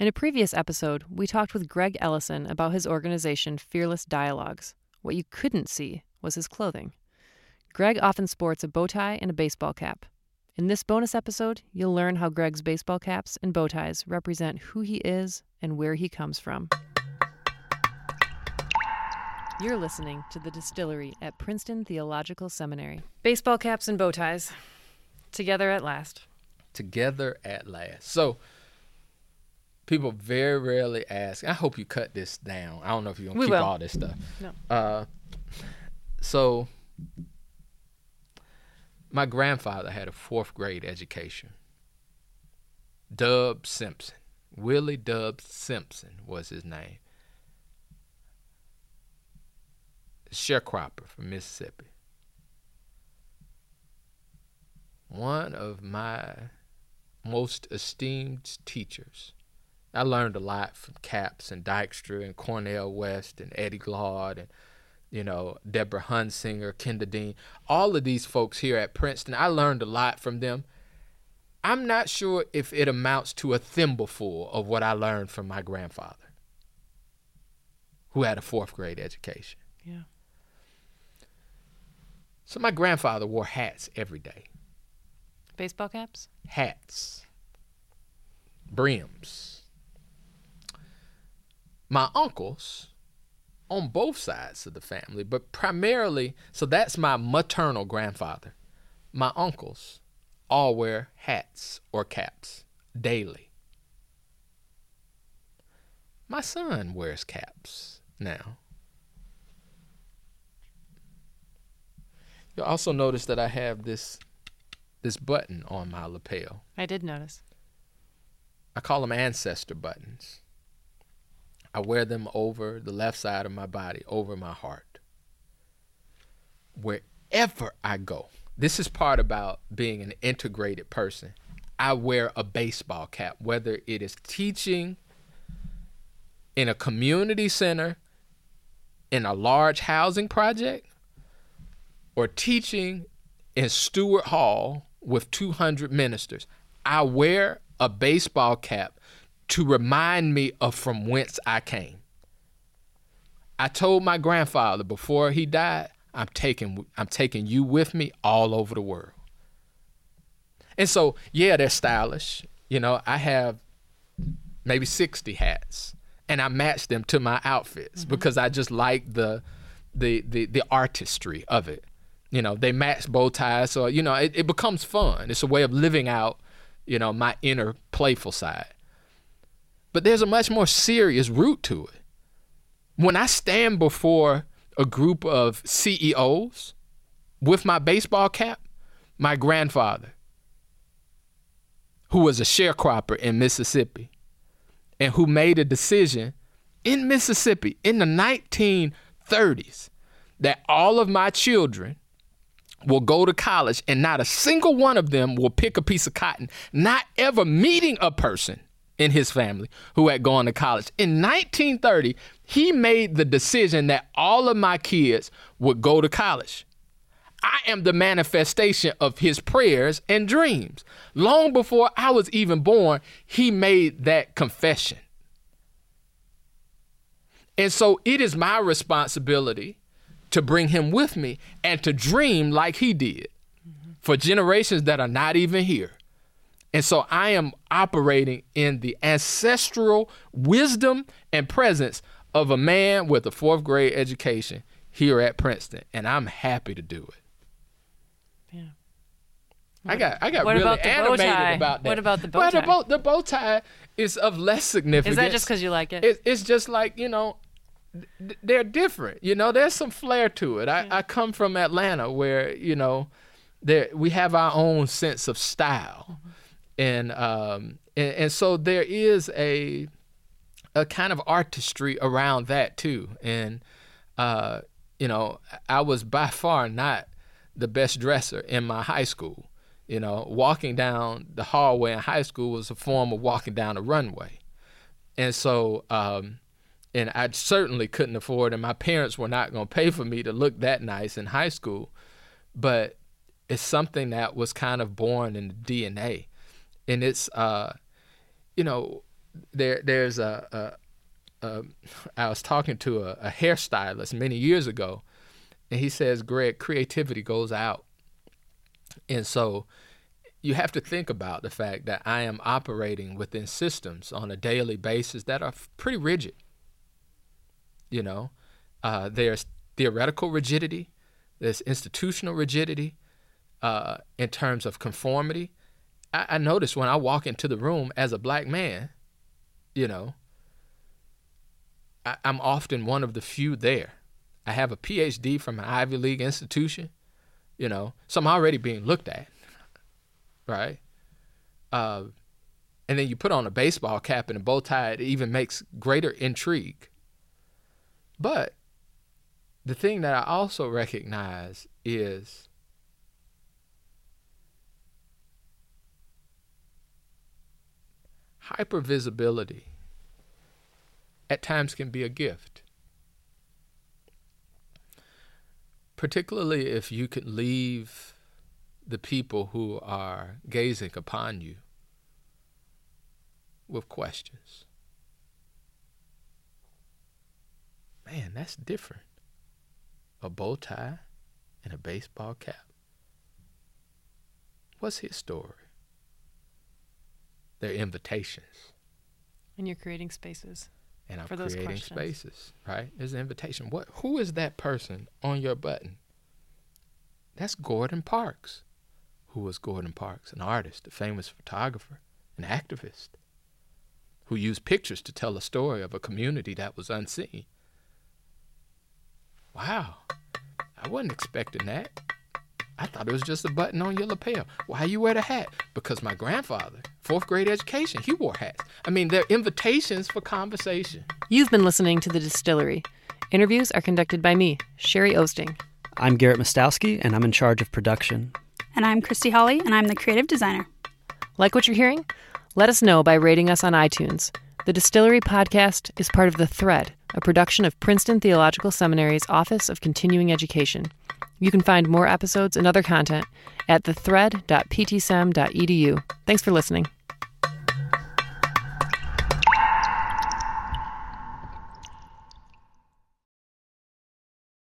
In a previous episode, we talked with Greg Ellison about his organization Fearless Dialogues. What you couldn't see was his clothing. Greg often sports a bow tie and a baseball cap. In this bonus episode, you'll learn how Greg's baseball caps and bow ties represent who he is and where he comes from. You're listening to The Distillery at Princeton Theological Seminary. Baseball caps and bow ties. Together at last. Together at last. So, people very rarely ask. I hope you cut this down. I don't know if you're gonna We keep will. all this stuff. No. Uh, so my grandfather had a fourth grade education. Dub Simpson, Willie Dub Simpson was his name. Sharecropper from Mississippi. One of my most esteemed teachers. I learned a lot from Capps and Dykstra and Cornel West and Eddie Glaude and you know Deborah Hunsinger, Kenda Dean, all of these folks here at Princeton. I learned a lot from them. I'm not sure if it amounts to a thimbleful of what I learned from my grandfather, who had a fourth grade education. Yeah. So my grandfather wore hats every day. Baseball caps? hats, brims. My uncles, on both sides of the family, but primarily, so that's my maternal grandfather. My uncles all wear hats or caps daily. My son wears caps now. You'll also notice that I have this this button on my lapel. I did notice. I call them ancestor buttons. I wear them over the left side of my body, over my heart. Wherever I go, this is part about being an integrated person. I wear a baseball cap, whether it is teaching in a community center, in a large housing project, or teaching in Stuart Hall with 200 ministers. I wear a baseball cap to remind me of from whence I came. I told my grandfather before he died, I'm taking I'm taking you with me all over the world. And so, yeah, they're stylish. You know, I have maybe 60 hats and I match them to my outfits mm-hmm. because I just like the the the the artistry of it. You know, they match bow ties, so you know it, it becomes fun. It's a way of living out, you know, my inner playful side. But there's a much more serious root to it. When I stand before a group of CEOs with my baseball cap, my grandfather, who was a sharecropper in Mississippi, and who made a decision in Mississippi in the 1930s that all of my children will go to college and not a single one of them will pick a piece of cotton, not ever meeting a person in his family who had gone to college. In 1930, he made the decision that all of my kids would go to college. I am the manifestation of his prayers and dreams. Long before I was even born, he made that confession. And so it is my responsibility to bring him with me and to dream like he did for generations that are not even here. And so I am operating in the ancestral wisdom and presence of a man with a fourth grade education here at Princeton, and I'm happy to do it. Yeah. I got I got What really about the bow animated tie? about that. What about the bow well, tie? The bow, the bow tie is of less significance. Is that just because you like it? it, it's just like you know th- they're different you know there's some flair to it I, I come from atlanta where you know there we have our own sense of style mm-hmm. And um and, and so there is a a kind of artistry around that too. And uh you know i was by far not the best dresser in my high school. You know walking down the hallway in high school was a form of walking down a runway. And so um and I certainly couldn't afford and my parents were not going to pay for me to look that nice in high school but it's something that was kind of born in the DNA and it's uh you know there there's a, a, a I was talking to a, a hairstylist many years ago, and he says, "Greg, creativity goes out," and so you have to think about the fact that I am operating within systems on a daily basis that are pretty rigid. You know, uh, there's theoretical rigidity, there's institutional rigidity uh, in terms of conformity. I, I notice when I walk into the room as a black man, you know, I, I'm often one of the few there. I have a PhD from an Ivy League institution, you know, so I'm already being looked at, right? Uh, and then you put on a baseball cap and a bow tie, it even makes greater intrigue. But the thing that I also recognize is hypervisibility at times can be a gift. Particularly if you can leave the people who are gazing upon you with questions. Man, that's different. A bow tie and a baseball cap. What's his story? They're invitations. And you're creating spaces. And I'm for those creating questions. spaces, right? There's an invitation. What who is that person on your button? That's Gordon Parks. Who was Gordon Parks? An artist, a famous photographer, an activist who used pictures to tell a story of a community that was unseen. Wow. I wasn't expecting that. I thought it was just a button on your lapel. Why you wear the hat? Because my grandfather, fourth grade education, he wore hats. I mean, they're invitations for conversation. You've been listening to The Distillery. Interviews are conducted by me, Sherry Osting. I'm Garrett Mostowski, and I'm in charge of production. And I'm Christy Holly, and I'm the creative designer. Like what you're hearing? Let us know by rating us on iTunes. The Distillery Podcast is part of The Thread, a production of Princeton Theological Seminary's Office of Continuing Education. You can find more episodes and other content at thethread.ptsem.edu. Thanks for listening.